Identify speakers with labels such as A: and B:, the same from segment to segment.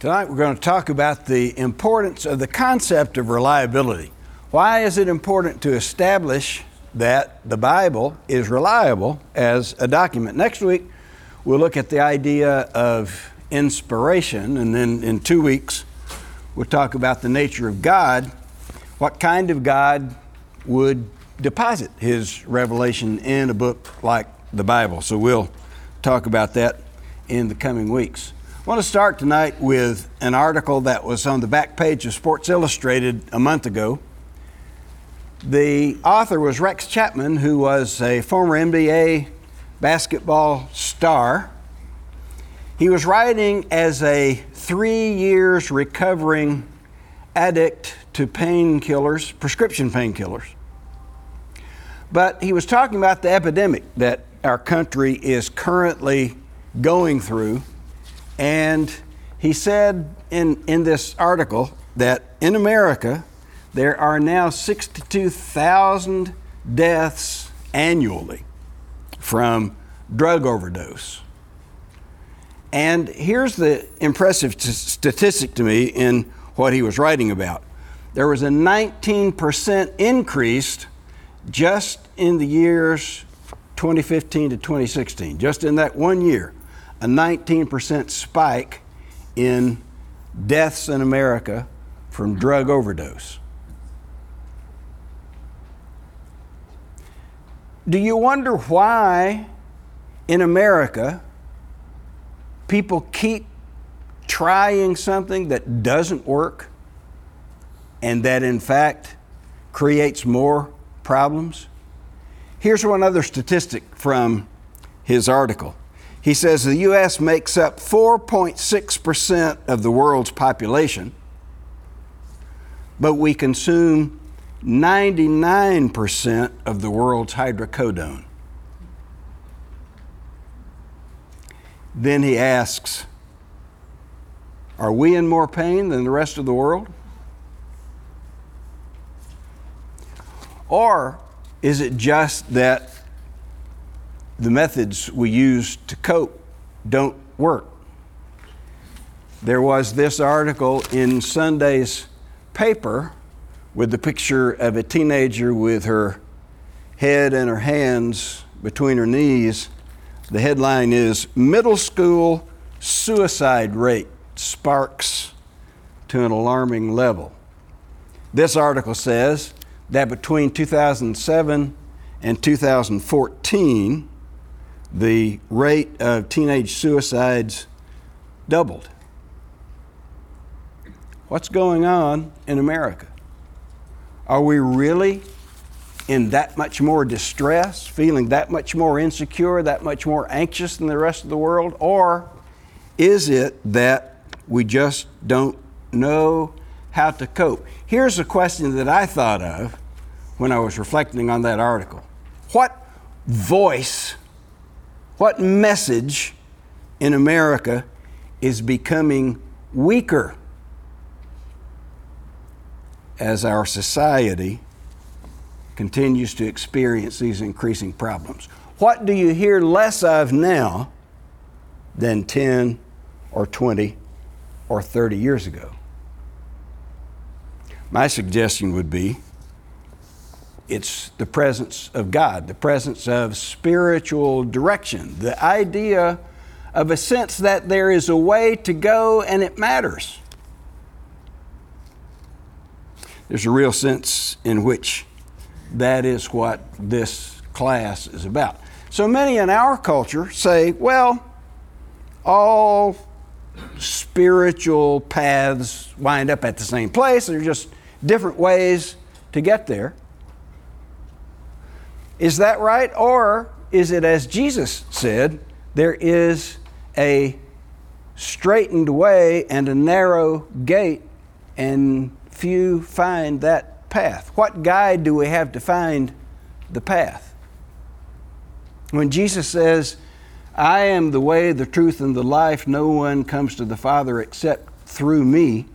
A: Tonight we're going to talk about the importance of the concept of reliability. Why is it important to establish that the Bible is reliable as a document? Next week we'll look at the idea of inspiration, and then in two weeks we'll talk about the nature of God. What kind of God would deposit his revelation in a book like the Bible? So we'll talk about that in the coming weeks. I want to start tonight with an article that was on the back page of Sports Illustrated a month ago. The author was Rex Chapman, who was a former NBA basketball star. He was writing as a three years recovering addict to painkillers, prescription painkillers. But he was talking about the epidemic that our country is currently going through and he said in, in this article that in America, there are now 62,000 deaths annually from drug overdose. And here's the impressive t- statistic to me in what he was writing about there was a 19% increase just in the years 2015 to 2016, just in that one year a 19% spike in deaths in America from drug overdose. Do you wonder why in America people keep trying something that doesn't work and that in fact creates more problems? Here's one other statistic from his article. He says the U.S. makes up 4.6% of the world's population, but we consume 99% of the world's hydrocodone. Then he asks, Are we in more pain than the rest of the world? Or is it just that the methods we use to cope don't work. There was this article in Sunday's paper with the picture of a teenager with her head and her hands between her knees. The headline is Middle School Suicide Rate Sparks to an Alarming Level. This article says that between 2007 and 2014, the rate of teenage suicides doubled. What's going on in America? Are we really in that much more distress, feeling that much more insecure, that much more anxious than the rest of the world? Or is it that we just don't know how to cope? Here's a question that I thought of when I was reflecting on that article What voice what message in America is becoming weaker as our society continues to experience these increasing problems? What do you hear less of now than 10 or 20 or 30 years ago? My suggestion would be it's the presence of God, the presence of spiritual direction, the idea of a sense that there is a way to go and it matters. There's a real sense in which that is what this class is about. So many in our culture say, well, all spiritual paths wind up at the same place. They're just different ways to get there. Is that right? Or is it as Jesus said, there is a straightened way and a narrow gate, and few find that path? What guide do we have to find the path? When Jesus says, I am the way, the truth, and the life, no one comes to the Father except through me.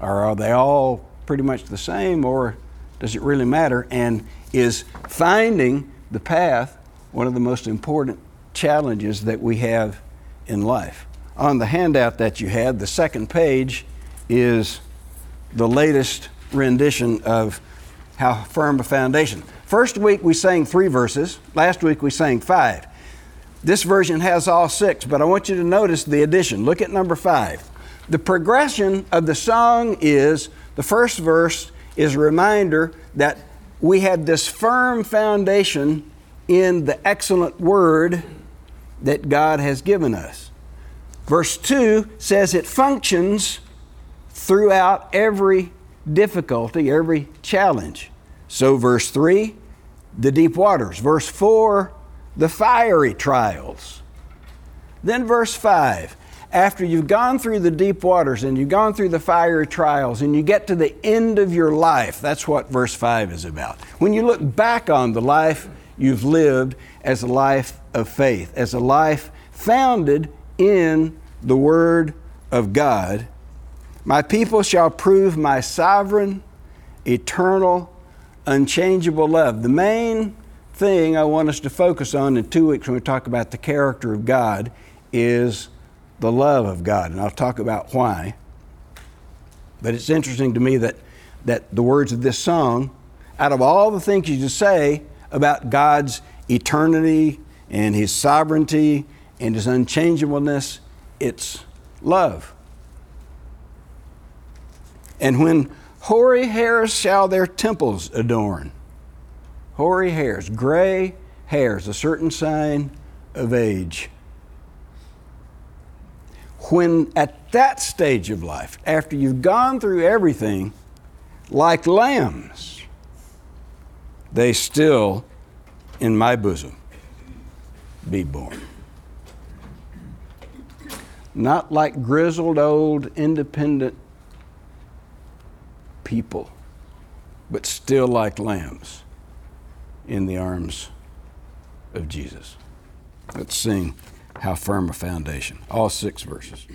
A: Or are they all pretty much the same, or does it really matter? And is finding the path one of the most important challenges that we have in life. On the handout that you had, the second page is the latest rendition of How Firm a Foundation. First week we sang three verses, last week we sang five. This version has all six, but I want you to notice the addition. Look at number five. The progression of the song is the first verse is a reminder that we have this firm foundation in the excellent word that God has given us. Verse 2 says it functions throughout every difficulty, every challenge. So, verse 3, the deep waters. Verse 4, the fiery trials. Then, verse 5, after you've gone through the deep waters and you've gone through the fiery trials and you get to the end of your life, that's what verse 5 is about. When you look back on the life you've lived as a life of faith, as a life founded in the Word of God, my people shall prove my sovereign, eternal, unchangeable love. The main thing I want us to focus on in two weeks when we talk about the character of God is the love of God, and I'll talk about why. But it's interesting to me that, that the words of this song, out of all the things you just say about God's eternity and His sovereignty and His unchangeableness, it's love. And when hoary hairs shall their temples adorn, hoary hairs, gray hairs, a certain sign of age when at that stage of life, after you've gone through everything, like lambs, they still, in my bosom, be borne. Not like grizzled old independent people, but still like lambs in the arms of Jesus. Let's sing how firm a foundation. All six verses.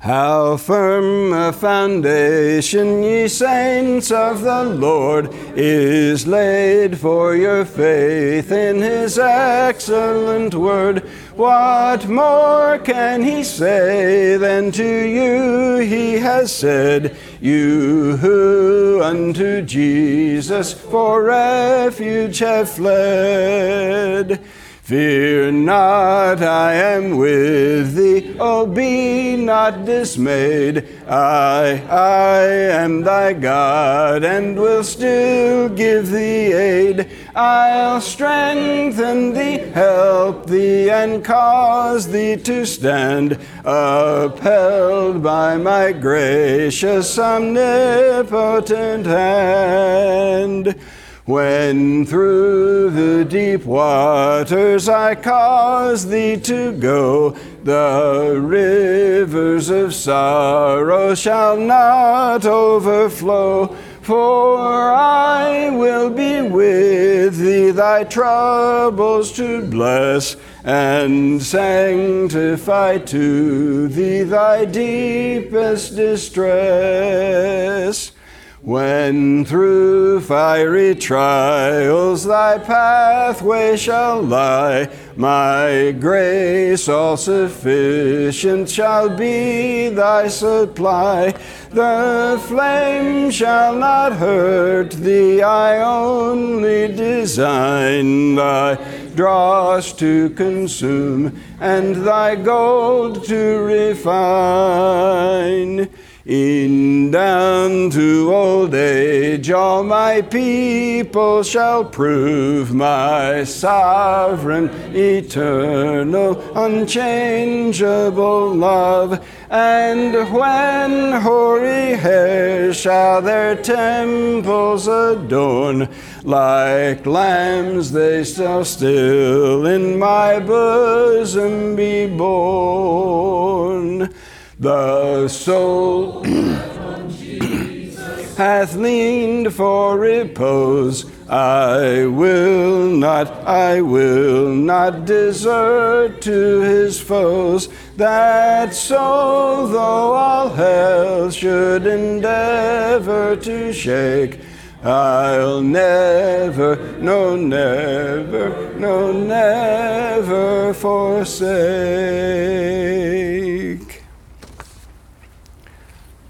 A: How firm a foundation, ye saints of the Lord, is laid for your faith in his excellent word. What more can he say than to you he has said, you who unto Jesus for refuge have fled? Fear not, I am with thee. Oh, be not dismayed. I, I am thy God, and will still give thee aid. I'll strengthen thee, help thee, and cause thee to stand, upheld by my gracious, omnipotent hand. When through the deep waters I cause thee to go, the rivers of sorrow shall not overflow. For I will be with thee, thy troubles to bless, and sanctify to thee thy deepest distress. When through fiery trials thy pathway shall lie, my grace all sufficient shall be thy supply. The flame shall not hurt thee, I only design thy dross to consume and thy gold to refine. In down to old age, all my people shall prove my sovereign, eternal, unchangeable love. And when hoary hairs shall their temples adorn, like lambs they shall still in my bosom be borne. The soul hath leaned for repose. I will not, I will not desert to his foes. That soul, though all hell should endeavor to shake, I'll never, no, never, no, never forsake.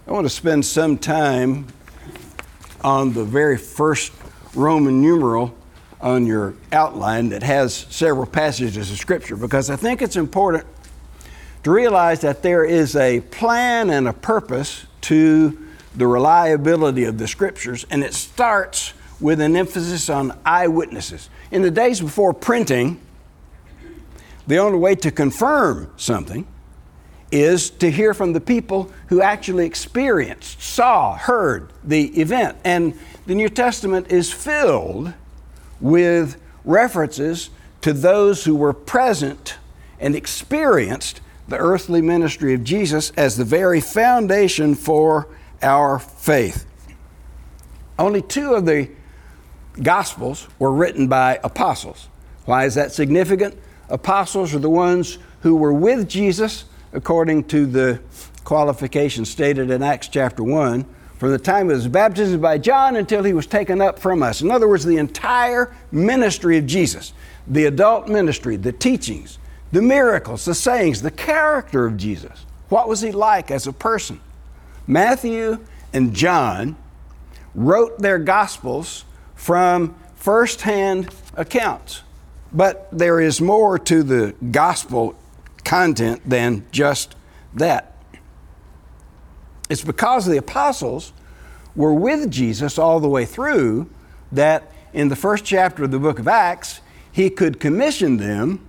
A: I want to spend some time on the very first Roman numeral on your outline that has several passages of Scripture because I think it's important to realize that there is a plan and a purpose to the reliability of the scriptures, and it starts with an emphasis on eyewitnesses. In the days before printing, the only way to confirm something is to hear from the people who actually experienced, saw, heard the event. And the New Testament is filled with references to those who were present and experienced the earthly ministry of Jesus as the very foundation for our faith. Only two of the Gospels were written by apostles. Why is that significant? Apostles are the ones who were with Jesus, according to the qualifications stated in Acts chapter 1, from the time of his baptism by John until he was taken up from us. In other words, the entire ministry of Jesus, the adult ministry, the teachings, the miracles, the sayings, the character of Jesus. What was he like as a person? Matthew and John wrote their Gospels from firsthand accounts. But there is more to the Gospel content than just that. It's because the apostles were with Jesus all the way through that in the first chapter of the book of Acts, he could commission them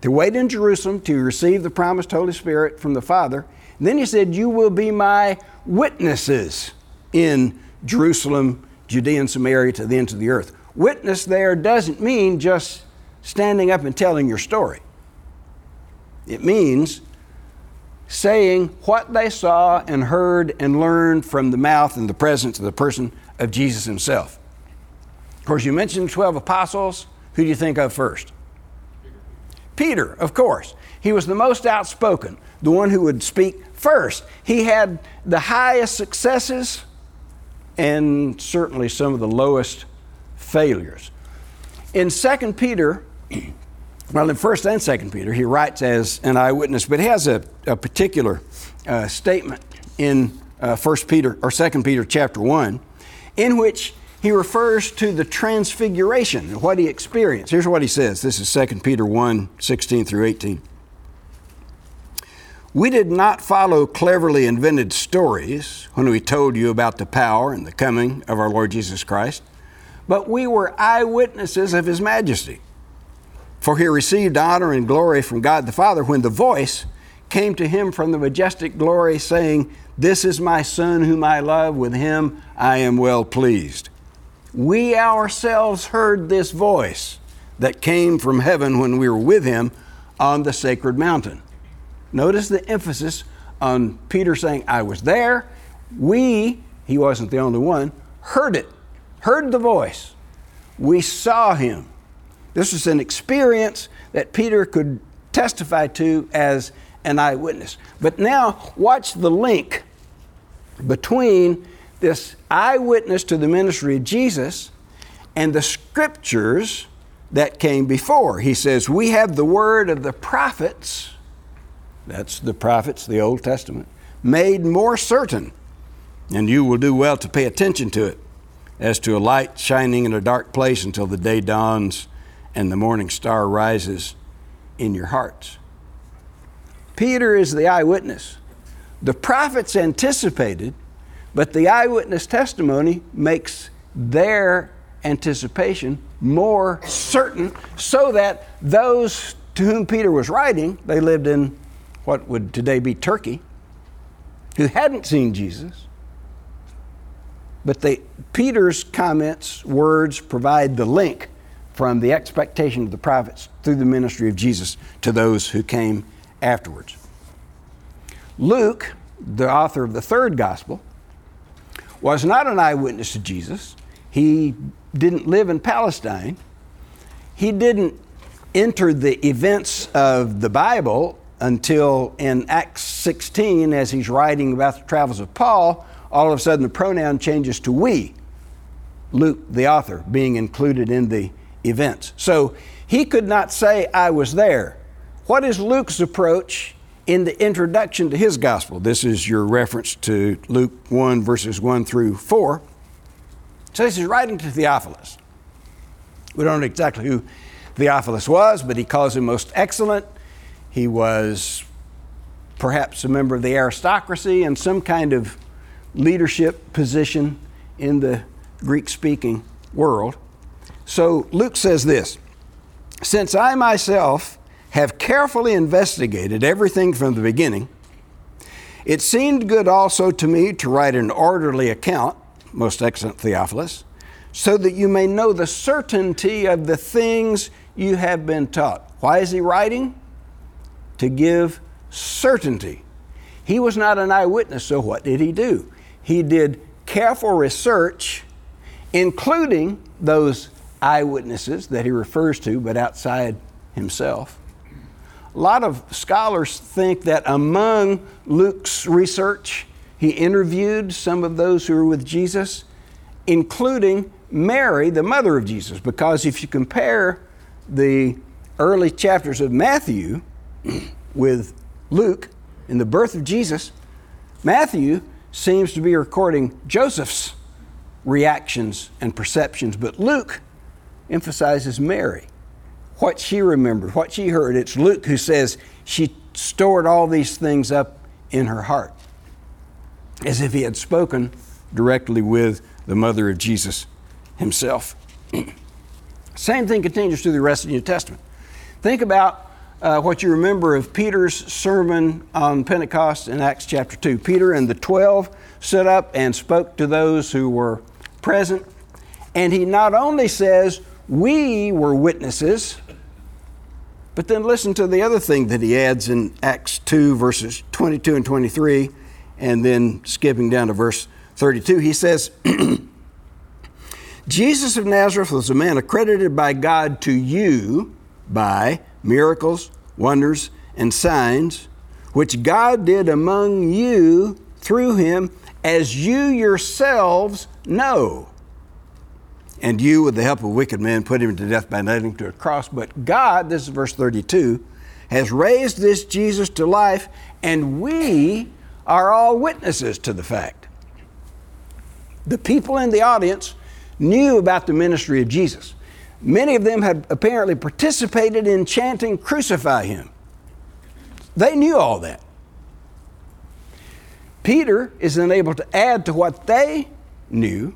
A: to wait in Jerusalem to receive the promised Holy Spirit from the Father and then he said, You will be my witnesses in Jerusalem, Judea, and Samaria to the ends of the earth. Witness there doesn't mean just standing up and telling your story, it means saying what they saw and heard and learned from the mouth and the presence of the person of Jesus himself. Of course, you mentioned the 12 apostles. Who do you think of first? Peter, of course. He was the most outspoken, the one who would speak first. He had the highest successes and certainly some of the lowest failures. In 2 Peter, well, in 1st and 2nd Peter, he writes as an eyewitness, but he has a, a particular uh, statement in uh, 1 Peter or 2nd Peter chapter 1 in which he refers to the transfiguration and what he experienced. Here's what he says. This is 2 Peter 1 16 through 18. We did not follow cleverly invented stories when we told you about the power and the coming of our Lord Jesus Christ, but we were eyewitnesses of His majesty. For he received honor and glory from God the Father when the voice came to him from the majestic glory, saying, This is my Son whom I love, with him I am well pleased. We ourselves heard this voice that came from heaven when we were with him on the sacred mountain. Notice the emphasis on Peter saying, I was there. We, he wasn't the only one, heard it, heard the voice. We saw him. This was an experience that Peter could testify to as an eyewitness. But now, watch the link between this eyewitness to the ministry of Jesus and the scriptures that came before. He says, We have the word of the prophets that's the prophets, the Old Testament, made more certain. And you will do well to pay attention to it as to a light shining in a dark place until the day dawns and the morning star rises in your hearts. Peter is the eyewitness. The prophets anticipated, but the eyewitness testimony makes their anticipation more certain so that those to whom Peter was writing, they lived in what would today be Turkey, who hadn't seen Jesus. But they, Peter's comments, words provide the link from the expectation of the prophets through the ministry of Jesus to those who came afterwards. Luke, the author of the third gospel, was not an eyewitness to Jesus. He didn't live in Palestine. He didn't enter the events of the Bible until in Acts 16, as he's writing about the travels of Paul, all of a sudden the pronoun changes to we. Luke, the author, being included in the events. So he could not say, I was there. What is Luke's approach in the introduction to his gospel? This is your reference to Luke 1, verses 1 through 4. It says he's writing to Theophilus. We don't know exactly who Theophilus was, but he calls him most excellent. He was perhaps a member of the aristocracy and some kind of leadership position in the Greek speaking world. So Luke says this Since I myself have carefully investigated everything from the beginning, it seemed good also to me to write an orderly account, most excellent Theophilus, so that you may know the certainty of the things you have been taught. Why is he writing? To give certainty. He was not an eyewitness, so what did he do? He did careful research, including those eyewitnesses that he refers to, but outside himself. A lot of scholars think that among Luke's research, he interviewed some of those who were with Jesus, including Mary, the mother of Jesus, because if you compare the early chapters of Matthew with Luke in the birth of Jesus, Matthew seems to be recording Joseph's reactions and perceptions, but Luke emphasizes Mary, what she remembered, what she heard. It's Luke who says she stored all these things up in her heart, as if he had spoken directly with the mother of Jesus himself. Same thing continues through the rest of the New Testament. Think about uh, what you remember of Peter's sermon on Pentecost in Acts chapter 2. Peter and the 12 stood up and spoke to those who were present. And he not only says, We were witnesses, but then listen to the other thing that he adds in Acts 2, verses 22 and 23, and then skipping down to verse 32. He says, Jesus of Nazareth was a man accredited by God to you by miracles, wonders, and signs, which God did among you through him, as you yourselves know. And you, with the help of wicked men, put him to death by nailing him to a cross. But God, this is verse 32, has raised this Jesus to life, and we are all witnesses to the fact. The people in the audience knew about the ministry of Jesus. Many of them had apparently participated in chanting, Crucify Him. They knew all that. Peter is then able to add to what they knew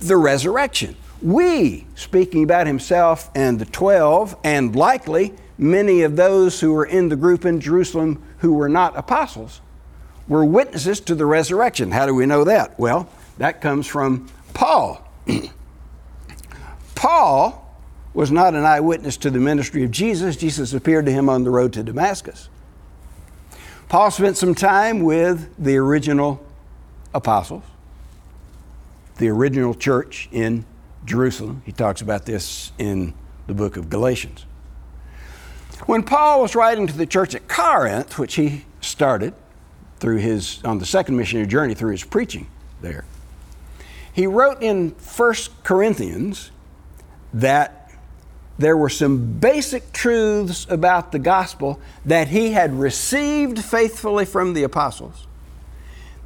A: the resurrection. We, speaking about himself and the 12, and likely many of those who were in the group in Jerusalem who were not apostles, were witnesses to the resurrection. How do we know that? Well, that comes from Paul. Paul was not an eyewitness to the ministry of Jesus. Jesus appeared to him on the road to Damascus. Paul spent some time with the original apostles, the original church in Jerusalem. He talks about this in the book of Galatians. When Paul was writing to the church at Corinth, which he started through his on the second missionary journey through his preaching there, he wrote in 1 Corinthians that there were some basic truths about the gospel that he had received faithfully from the apostles,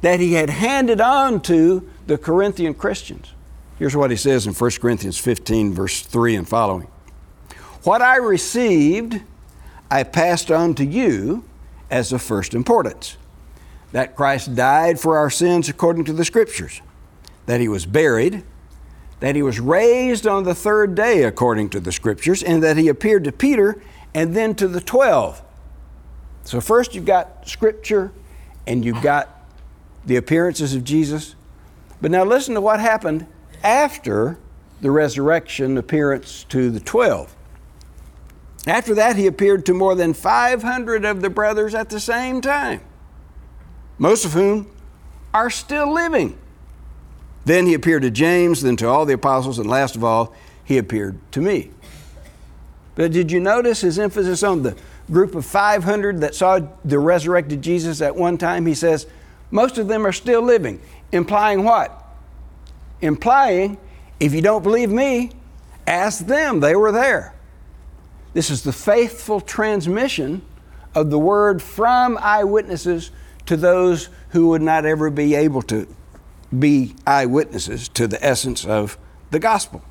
A: that he had handed on to the Corinthian Christians. Here's what he says in 1 Corinthians 15, verse 3 and following What I received, I passed on to you as of first importance that Christ died for our sins according to the Scriptures, that he was buried that he was raised on the third day according to the scriptures, and that he appeared to Peter and then to the 12. So, first you've got scripture and you've got the appearances of Jesus. But now listen to what happened after the resurrection appearance to the 12. After that, he appeared to more than 500 of the brothers at the same time, most of whom are still living. Then he appeared to James, then to all the apostles, and last of all, he appeared to me. But did you notice his emphasis on the group of 500 that saw the resurrected Jesus at one time? He says, most of them are still living, implying what? implying if you don't believe me, ask them. They were there. This is the faithful transmission of the word from eyewitnesses to those who would not ever be able to be eyewitnesses to the essence of the gospel.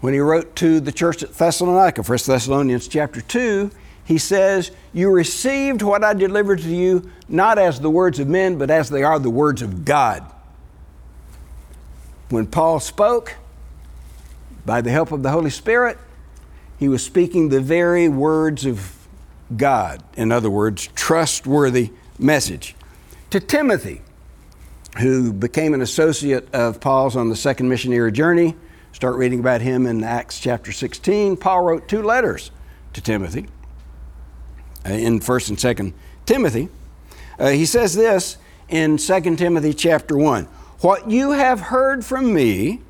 A: When he wrote to the church at Thessalonica, 1 Thessalonians chapter 2, he says, You received what I delivered to you, not as the words of men, but as they are the words of God. When Paul spoke, by the help of the Holy Spirit, he was speaking the very words of God. In other words, trustworthy message. To Timothy, who became an associate of Paul's on the second missionary journey, start reading about him in Acts chapter 16. Paul wrote two letters to Timothy in 1st and 2nd Timothy. Uh, he says this in 2 Timothy chapter 1 What you have heard from me,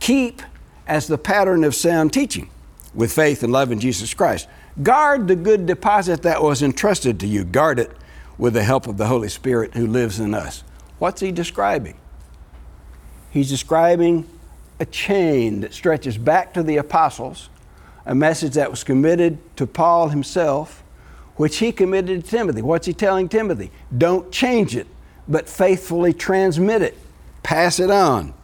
A: keep as the pattern of sound teaching with faith and love in Jesus Christ. Guard the good deposit that was entrusted to you. Guard it with the help of the Holy Spirit who lives in us. What's he describing? He's describing a chain that stretches back to the apostles, a message that was committed to Paul himself, which he committed to Timothy. What's he telling Timothy? Don't change it, but faithfully transmit it, pass it on.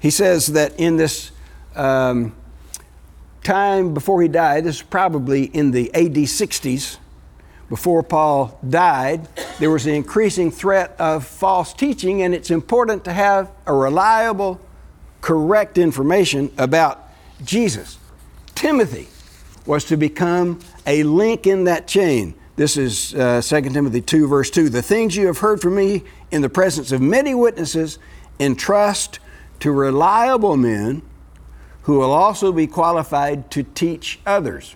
A: He says that in this um, time before he died, this is probably in the AD 60s, before Paul died, there was an increasing threat of false teaching, and it's important to have a reliable, correct information about Jesus. Timothy was to become a link in that chain. This is uh, 2 Timothy 2, verse 2. The things you have heard from me in the presence of many witnesses, entrust to reliable men who will also be qualified to teach others.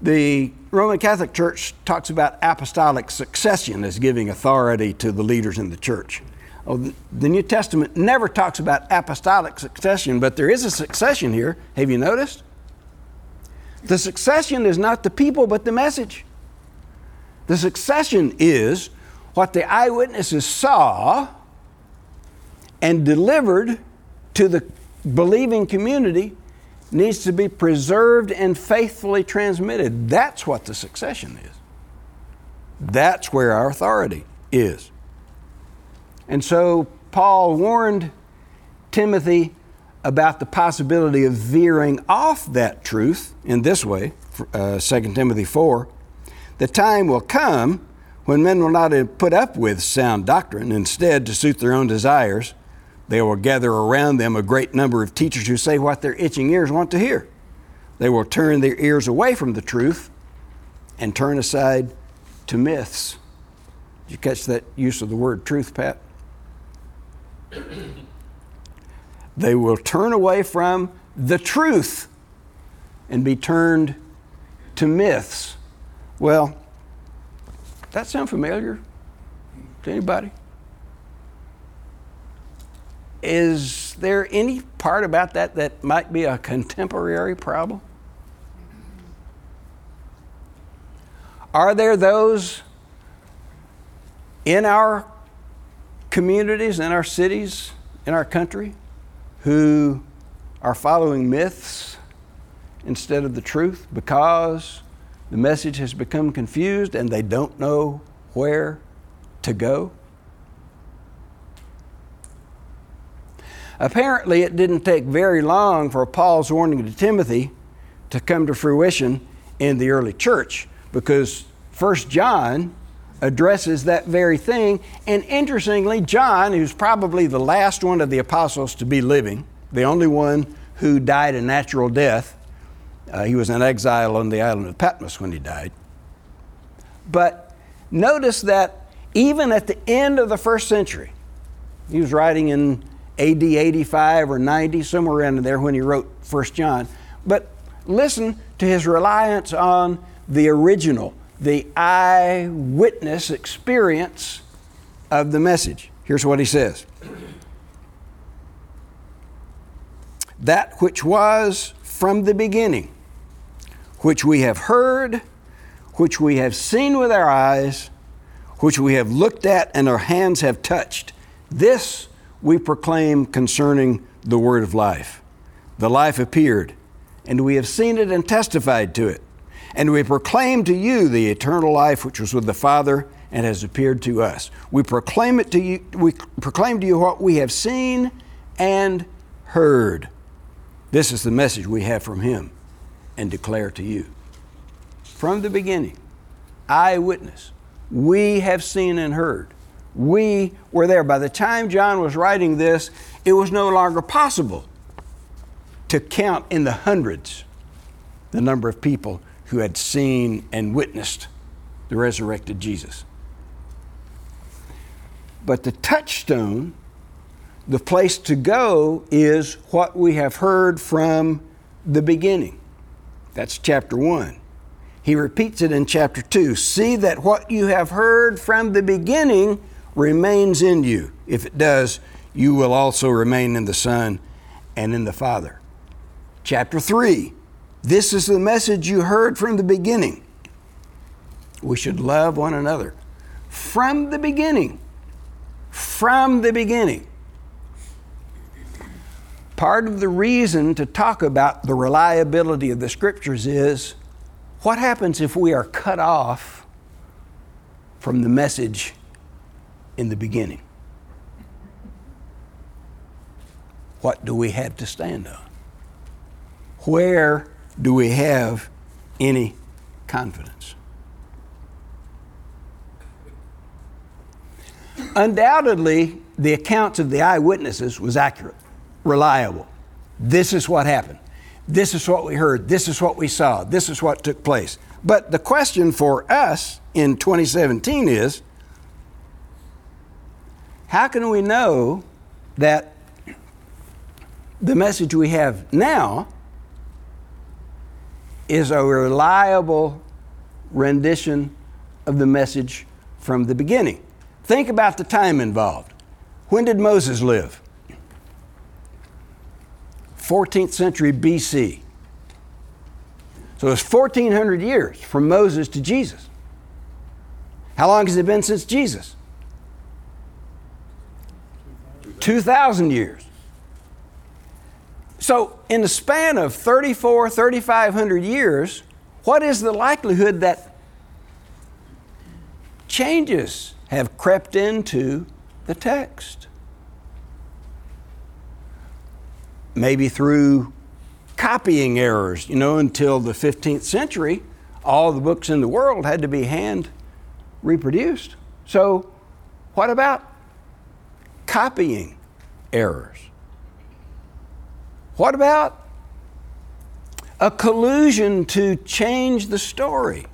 A: The Roman Catholic Church talks about apostolic succession as giving authority to the leaders in the church. Oh, the New Testament never talks about apostolic succession, but there is a succession here. Have you noticed? The succession is not the people, but the message. The succession is what the eyewitnesses saw and delivered to the believing community needs to be preserved and faithfully transmitted. That's what the succession is. That's where our authority is. And so Paul warned Timothy about the possibility of veering off that truth in this way, uh, 2 Timothy 4. The time will come when men will not put up with sound doctrine. Instead, to suit their own desires, they will gather around them a great number of teachers who say what their itching ears want to hear. They will turn their ears away from the truth and turn aside to myths. Did you catch that use of the word truth, Pat? They will turn away from the truth and be turned to myths. Well, that sound familiar to anybody? Is there any part about that that might be a contemporary problem? Are there those in our communities, in our cities, in our country who are following myths instead of the truth because the message has become confused and they don't know where to go? Apparently, it didn't take very long for Paul's warning to Timothy to come to fruition in the early church because First John addresses that very thing. And interestingly, John, who's probably the last one of the apostles to be living, the only one who died a natural death, uh, he was in exile on the island of Patmos when he died. But notice that even at the end of the first century, he was writing in AD 85 or 90, somewhere around there when he wrote 1 John. But listen to his reliance on the original, the eyewitness experience of the message. Here's what he says That which was from the beginning, which we have heard, which we have seen with our eyes, which we have looked at and our hands have touched This we proclaim concerning the word of life. The life appeared, and we have seen it and testified to it. And we proclaim to you the eternal life which was with the Father and has appeared to us. We proclaim it to you we proclaim to you what we have seen and heard. This is the message we have from him and declare to you. From the beginning, eyewitness, we have seen and heard. We were there. By the time John was writing this, it was no longer possible to count in the hundreds the number of people who had seen and witnessed the resurrected Jesus. But the touchstone, the place to go, is what we have heard from the beginning. That's chapter 1. He repeats it in chapter 2. See that what you have heard from the beginning remains in you. If it does, you will also remain in the Son and in the Father. Chapter 3 This is the message you heard from the beginning. We should love one another. From the beginning. From the beginning. Part of the reason to talk about the reliability of the scriptures is what happens if we are cut off from the message in the beginning? What do we have to stand on? where do we have any confidence? Undoubtedly, the accounts of the eyewitnesses was accurate, reliable. This is what happened. This is what we heard. This is what we saw. This is what took place. But the question for us in 2017 is how can we know that the message we have now is a reliable rendition of the message from the beginning. Think about the time involved. When did Moses live? 14th century BC. So it's 1400 years from Moses to Jesus. How long has it been since Jesus? 2,000 years. So, in the span of 34, 3,500 years, what is the likelihood that changes have crept into the text? Maybe through copying errors, you know, until the 15th century, all the books in the world had to be hand reproduced. So, what about copying errors? What about a collusion to change the story?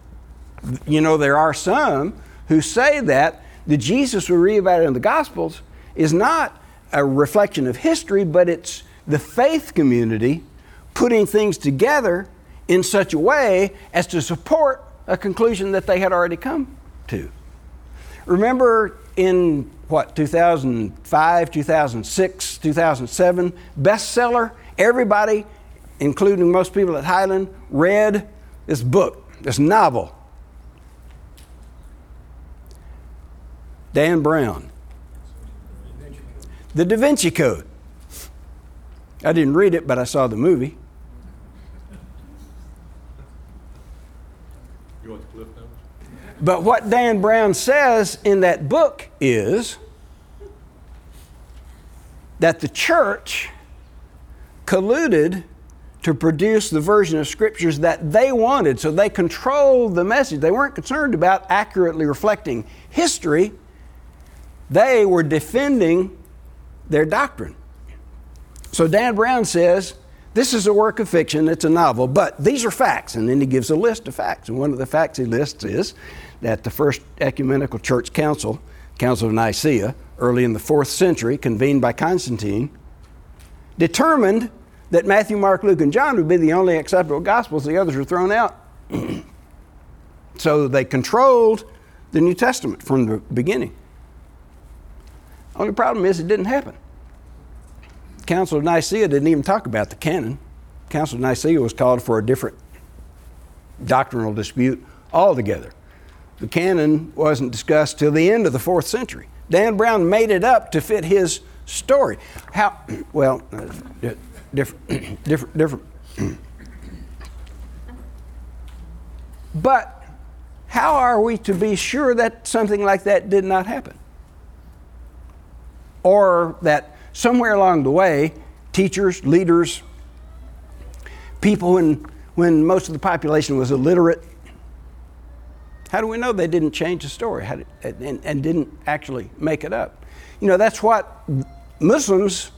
A: You know, there are some who say that the Jesus we read about in the Gospels is not a reflection of history, but it's the faith community putting things together in such a way as to support a conclusion that they had already come to. Remember in what, 2005, 2006, 2007, bestseller Everybody, including most people at Highland, read this book, this novel. Dan Brown. The Da Vinci Code. I didn't read it, but I saw the movie. You want the cliff notes? But what Dan Brown says in that book is that the church colluded to produce the version of scriptures that they wanted. So they controlled the message. They weren't concerned about accurately reflecting history, they were defending their doctrine. So Dan Brown says, this is a work of fiction, it's a novel, but these are facts. And then he gives a list of facts. And one of the facts he lists is that the first ecumenical church council, Council of Nicaea, early in the fourth century, convened by Constantine, determined that Matthew, Mark, Luke, and John would be the only acceptable gospels, the others were thrown out. so they controlled the New Testament from the beginning. Only problem is it didn't happen. Council of Nicaea didn't even talk about the canon. Council of Nicaea was called for a different doctrinal dispute altogether. The canon wasn't discussed till the end of the fourth century. Dan Brown made it up to fit his story. How? Well, uh, different, different, different. but how are we to be sure that something like that did not happen? Or that somewhere along the way, teachers, leaders, people when, when most of the population was illiterate, how do we know they didn't change the story did, and, and didn't actually make it up? You know, that's what Muslims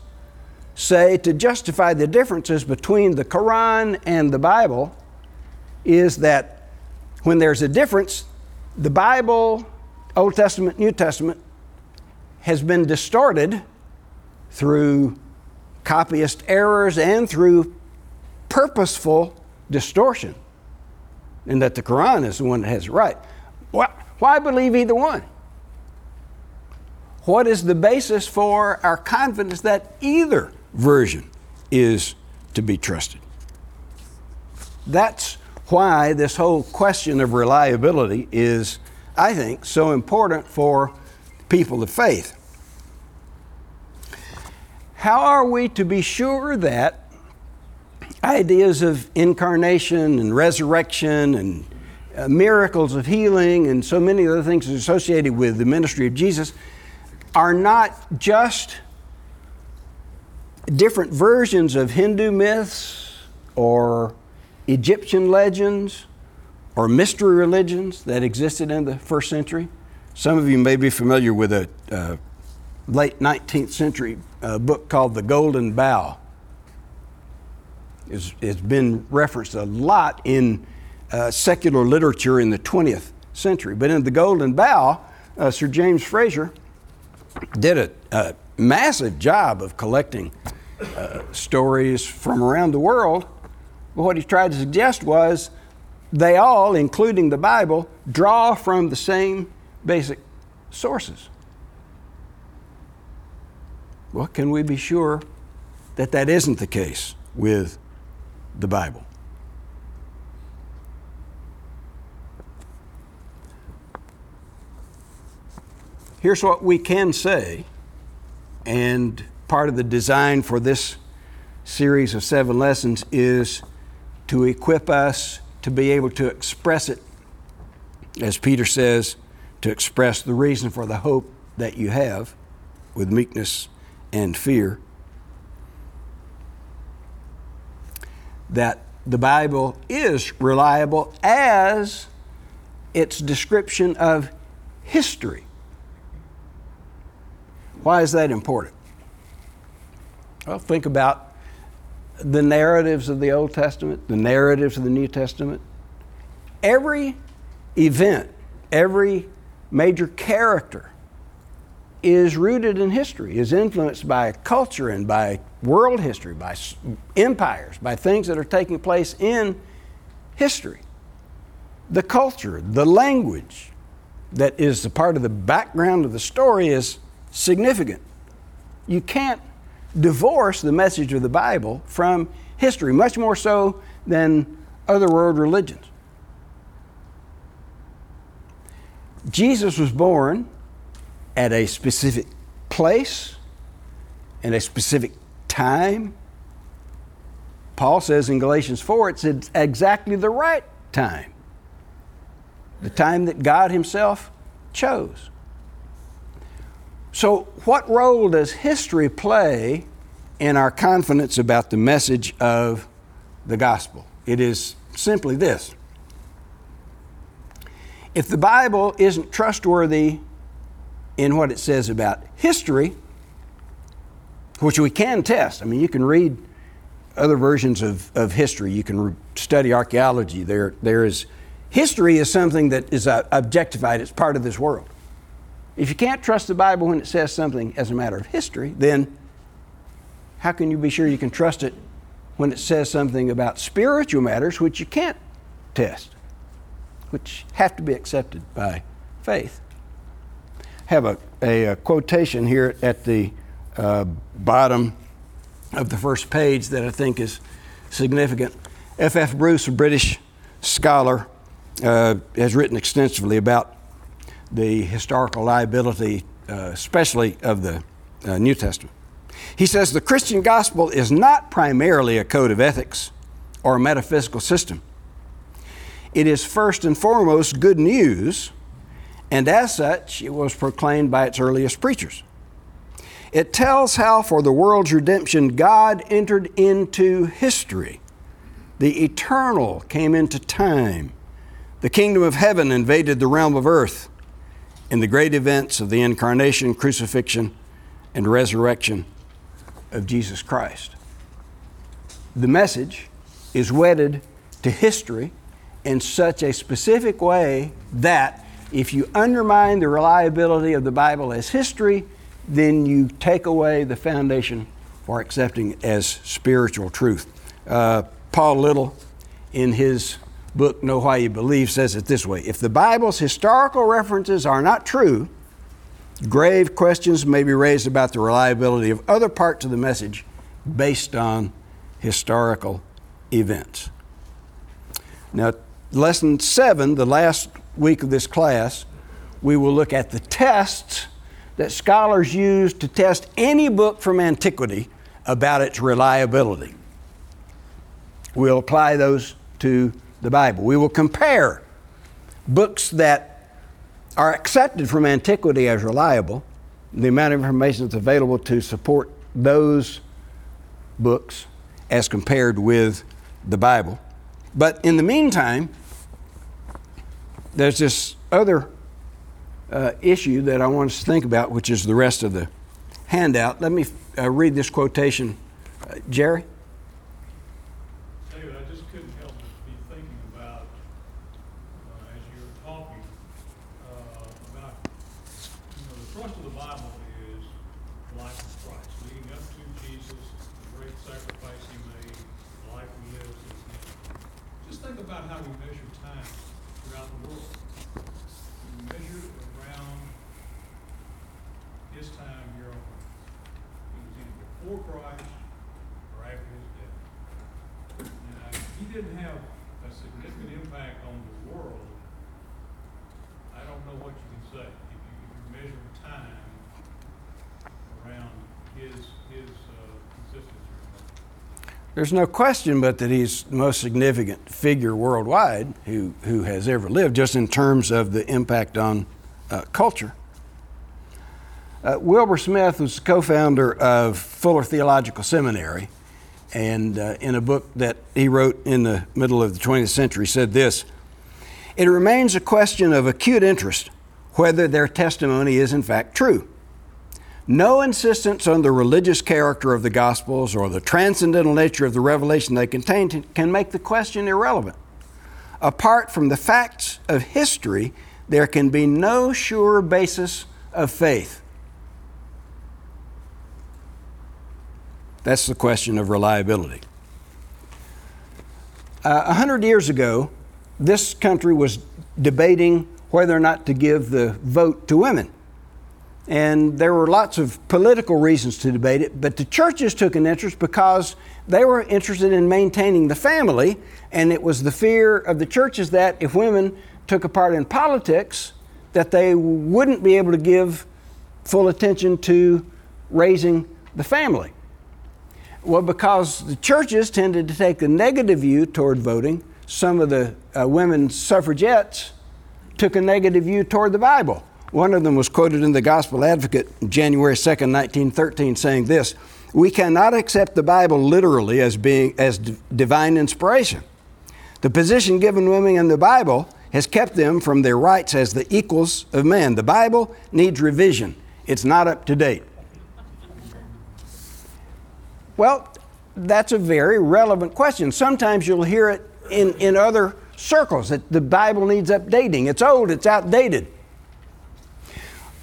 A: say to justify the differences between the Quran and the Bible is that when there's a difference, the Bible, Old Testament, New Testament, has been distorted through copyist errors and through purposeful distortion. And that the Quran is the one that has it right. Why, why believe either one? What is the basis for our confidence that either version is to be trusted? That's why this whole question of reliability is, I think, so important for people of faith. How are we to be sure that ideas of incarnation and resurrection and uh, miracles of healing and so many other things associated with the ministry of Jesus are not just different versions of Hindu myths or Egyptian legends or mystery religions that existed in the first century. Some of you may be familiar with a uh, late 19th century uh, book called The Golden Bough. It's, it's been referenced a lot in uh, secular literature in the 20th century. But in The Golden Bough, uh, Sir James Frazer did a massive job of collecting uh, stories from around the world but what he tried to suggest was they all, including the Bible, draw from the same basic sources. Well, can we be sure that that isn't the case with the Bible? Here's what we can say, and part of the design for this series of seven lessons is to equip us to be able to express it, as Peter says, to express the reason for the hope that you have with meekness and fear. That the Bible is reliable as its description of history. Why is that important? Well, think about the narratives of the Old Testament, the narratives of the New Testament, every event, every major character is rooted in history, is influenced by culture and by world history, by empires, by things that are taking place in history. The culture, the language that is a part of the background of the story is significant. You can't divorce the message of the Bible from history, much more so than other world religions. Jesus was born at a specific place and a specific time. Paul says in Galatians 4 it's exactly the right time, the time that God Himself chose. So, what role does history play in our confidence about the message of the gospel? It is simply this if the Bible isn't trustworthy in what it says about history, which we can test, I mean, you can read other versions of, of history, you can re- study archaeology. There, there is, history is something that is uh, objectified, it's part of this world. If you can't trust the Bible when it says something as a matter of history, then how can you be sure you can trust it when it says something about spiritual matters which you can't test, which have to be accepted by faith? I have a, a, a quotation here at the uh, bottom of the first page that I think is significant. F. F. Bruce, a British scholar, uh, has written extensively about the historical liability uh, especially of the uh, New Testament. He says the Christian gospel is not primarily a code of ethics or a metaphysical system. It is first and foremost good news, and as such, it was proclaimed by its earliest preachers. It tells how, for the world's redemption, God entered into history. The eternal came into time. The kingdom of heaven invaded the realm of earth in the great events of the incarnation, crucifixion, and resurrection of Jesus Christ. The message is wedded to history in such a specific way that if you undermine the reliability of the Bible as history, then you take away the foundation for accepting as spiritual truth. Uh, Paul Little, in his book, Know Why You Believe, says it this way If the Bible's historical references are not true, grave questions may be raised about the reliability of other parts of the message based on historical events. Now, lesson seven, the last week of this class, we will look at the tests that scholars use to test any book from antiquity about its reliability. We'll apply those to the Bible. We will compare books that are accepted from antiquity as reliable, the amount of information that's available to support those books as compared with the Bible. But in the meantime, there's this other uh, issue that I want us to think about, which is the rest of the handout. Let me uh, read this quotation. Uh, Jerry?
B: David, I just couldn't help but be thinking about, uh, as you were talking, uh, about, you know, the thrust of the Bible is the life of Christ, leading up to Jesus, the great sacrifice he made, the life he lives in him. Just think about how we measure time throughout the world. We measure it around his time here on earth. He was either before Christ or after his death. Now, if he didn't have a significant impact on the world, I don't know what you can say. If you, if you measure time around his, his, uh, existence here.
A: There's no question but that he's the most significant figure worldwide who, who has ever lived, just in terms of the impact on uh, culture. Uh, Wilbur Smith was the co founder of Fuller Theological Seminary, and uh, in a book that he wrote in the middle of the 20th century, said this It remains a question of acute interest whether their testimony is in fact true. No insistence on the religious character of the Gospels or the transcendental nature of the revelation they contain can make the question irrelevant. Apart from the facts of history, there can be no sure basis of faith. That's the question of reliability. Uh, a hundred years ago, this country was debating whether or not to give the vote to women. And there were lots of political reasons to debate it, but the churches took an interest because they were interested in maintaining the family, and it was the fear of the churches that if women took a part in politics, that they wouldn't be able to give full attention to raising the family. Well, because the churches tended to take a negative view toward voting, some of the uh, women suffragettes took a negative view toward the Bible. One of them was quoted in the Gospel Advocate January 2nd, 1913, saying this We cannot accept the Bible literally as being as d- divine inspiration. The position given women in the Bible has kept them from their rights as the equals of men. The Bible needs revision, it's not up to date. Well, that's a very relevant question. Sometimes you'll hear it in, in other circles that the Bible needs updating. It's old, it's outdated.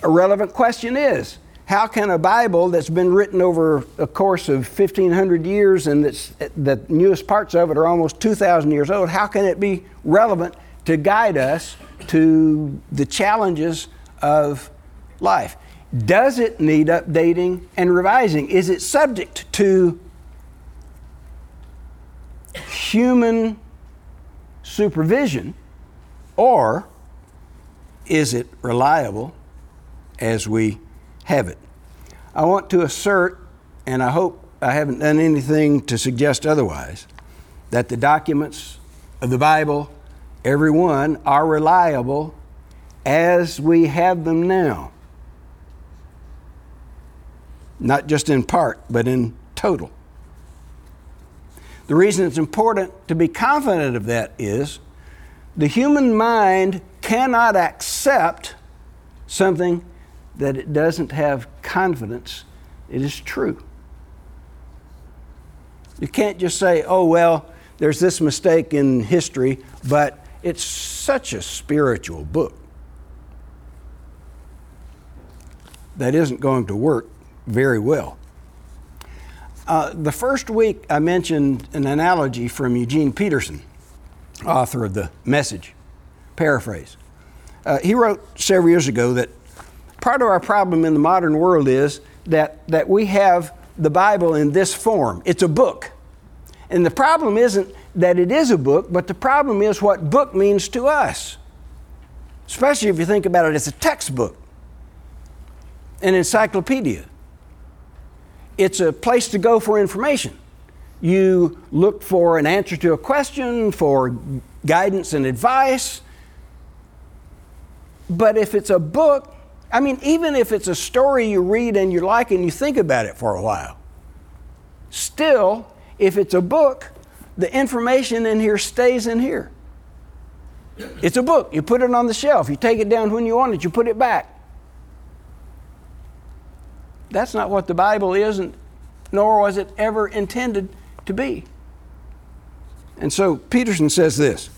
A: A relevant question is how can a Bible that's been written over a course of 1,500 years and that's, the newest parts of it are almost 2,000 years old, how can it be relevant to guide us to the challenges of life? Does it need updating and revising? Is it subject to human supervision or is it reliable as we have it. I want to assert, and I hope I haven't done anything to suggest otherwise, that the documents of the Bible, every one, are reliable as we have them now. Not just in part, but in total. The reason it's important to be confident of that is the human mind cannot accept something that it doesn't have confidence it is true. You can't just say, oh, well, there's this mistake in history, but it's such a spiritual book. That isn't going to work very well. Uh, the first week, I mentioned an analogy from Eugene Peterson, author of The Message, paraphrase. Uh, he wrote several years ago that part of our problem in the modern world is that, that we have the Bible in this form. It's a book. And the problem isn't that it is a book, but the problem is what book means to us. Especially if you think about it as a textbook, an encyclopedia. It's a place to go for information. You look for an answer to a question, for guidance and advice. But if it's a book, I mean, even if it's a story you read and you like and you think about it for a while, still, if it's a book, the information in here stays in here. It's a book. You put it on the shelf. You take it down when you want it. You put it back. That's not what the Bible is, and nor was it ever intended to be. And so Peterson says this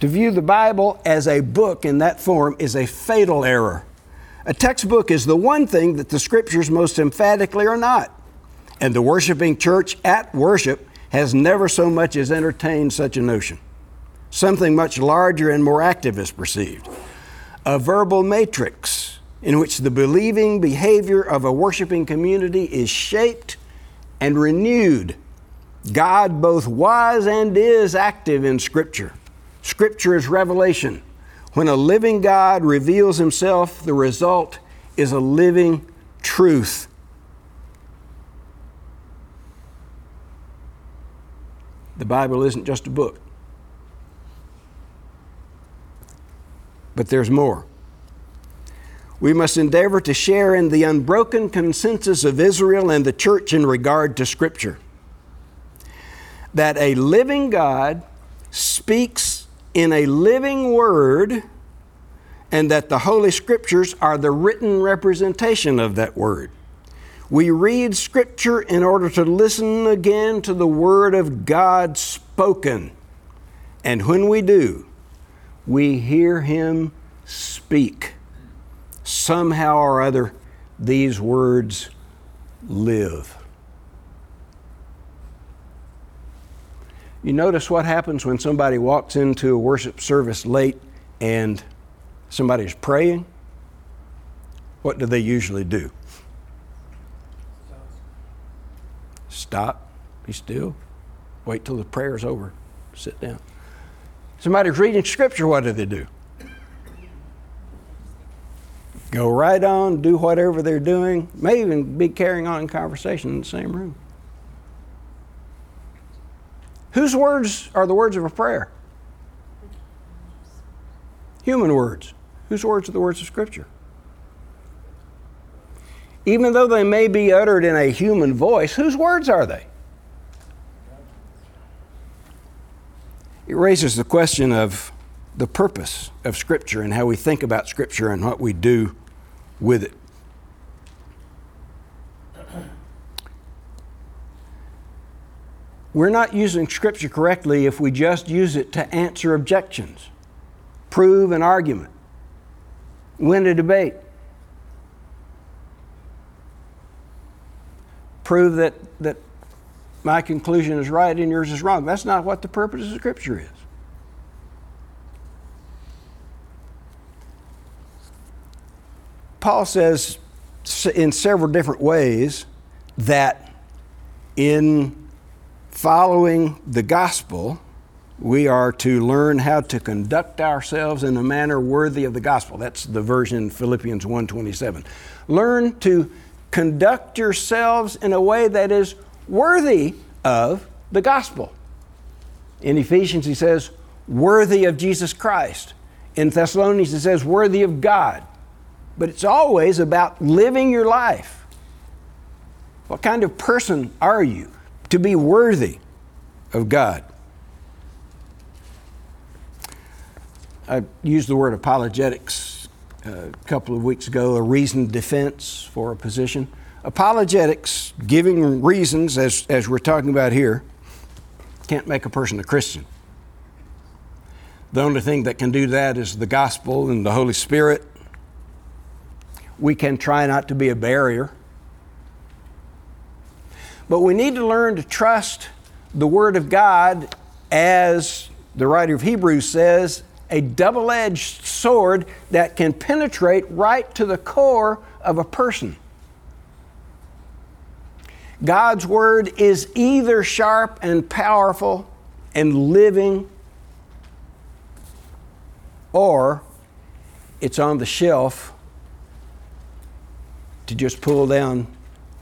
A: To view the Bible as a book in that form is a fatal error. A textbook is the one thing that the scriptures most emphatically are not. And the worshiping church at worship has never so much as entertained such a notion. Something much larger and more active is perceived. A verbal matrix in which the believing behavior of a worshiping community is shaped and renewed. God both was and is active in Scripture. Scripture is revelation. When a living God reveals himself, the result is a living truth. The Bible isn't just a book, but there's more. We must endeavor to share in the unbroken consensus of Israel and the church in regard to Scripture. That a living God speaks in a living word, and that the Holy Scriptures are the written representation of that word. We read Scripture in order to listen again to the Word of God spoken. And when we do, we hear Him speak somehow or other, these words live. You notice what happens when somebody walks into a worship service late and somebody's praying? What do they usually do? Stop, be still, wait till the prayer's over, sit down. Somebody's reading scripture, what do they do? go right on, do whatever they're doing, may even be carrying on conversation in the same room. Whose words are the words of a prayer? Human words. Whose words are the words of Scripture? Even though they may be uttered in a human voice, whose words are they? It raises the question of the purpose of Scripture and how we think about Scripture and what we do with it. We're not using Scripture correctly if we just use it to answer objections, prove an argument, win a debate, prove that, that my conclusion is right and yours is wrong. That's not what the purpose of Scripture is. Paul says in several different ways that in following the gospel, we are to learn how to conduct ourselves in a manner worthy of the gospel. That's the version Philippians 1:27. Learn to conduct yourselves in a way that is worthy of the gospel. In Ephesians he says worthy of Jesus Christ. In Thessalonians it says worthy of God. But it's always about living your life. What kind of person are you to be worthy of God? I used the word apologetics uh, a couple of weeks ago, a reasoned defense for a position. Apologetics, giving reasons, as, as we're talking about here, can't make a person a Christian. The only thing that can do that is the gospel and the Holy Spirit. We can try not to be a barrier. But we need to learn to trust the Word of God as the writer of Hebrews says, a double edged sword that can penetrate right to the core of a person. God's Word is either sharp and powerful and living, or it's on the shelf to just pull down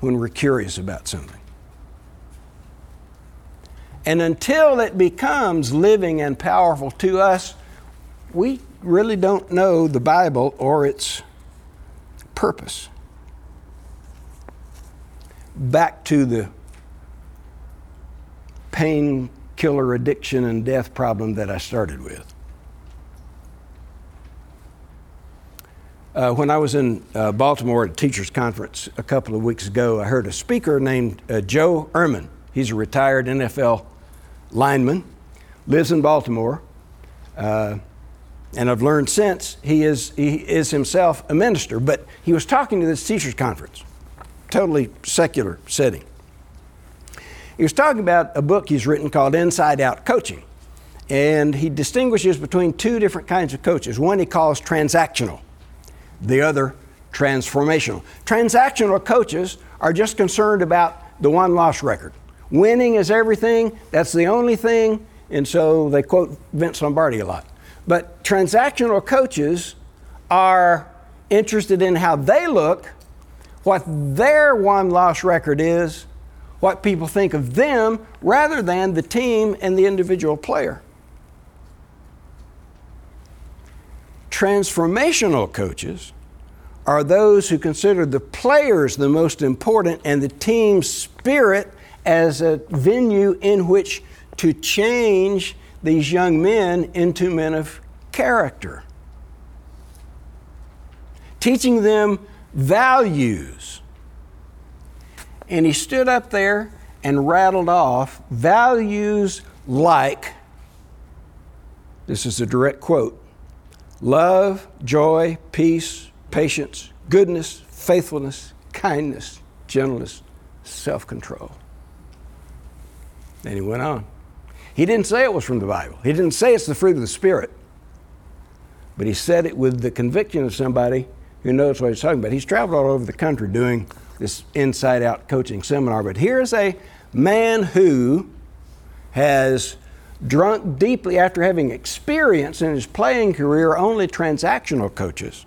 A: when we're curious about something. And until it becomes living and powerful to us, we really don't know the Bible or its purpose. Back to the painkiller addiction and death problem that I started with. Uh, when I was in uh, Baltimore at a teachers' conference a couple of weeks ago, I heard a speaker named uh, Joe Ehrmann. He's a retired NFL lineman, lives in Baltimore. Uh, and I've learned since he is, he is himself a minister, but he was talking to this teachers' conference, totally secular setting. He was talking about a book he's written called Inside Out Coaching. And he distinguishes between two different kinds of coaches. One he calls transactional, the other transformational. Transactional coaches are just concerned about the one loss record. Winning is everything, that's the only thing, and so they quote Vince Lombardi a lot. But transactional coaches are interested in how they look, what their one loss record is, what people think of them, rather than the team and the individual player. Transformational coaches are those who consider the players the most important and the team spirit as a venue in which to change these young men into men of character. Teaching them values. And he stood up there and rattled off values like this is a direct quote love, joy, peace, patience, goodness, faithfulness, kindness, gentleness, self control. Then he went on. He didn't say it was from the Bible, he didn't say it's the fruit of the Spirit, but he said it with the conviction of somebody who knows what he's talking about. He's traveled all over the country doing this inside out coaching seminar, but here's a man who has drunk deeply after having experienced in his playing career only transactional coaches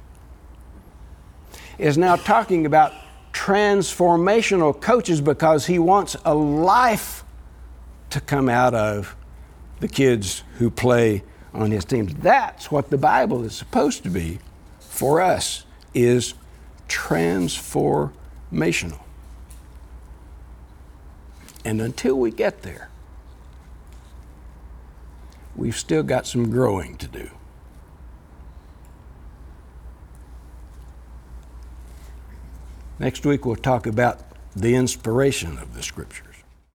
A: is now talking about transformational coaches because he wants a life to come out of the kids who play on his team. That's what the Bible is supposed to be for us is transformational. And until we get there, we've still got some growing to do. Next week, we'll talk about the inspiration of the scripture.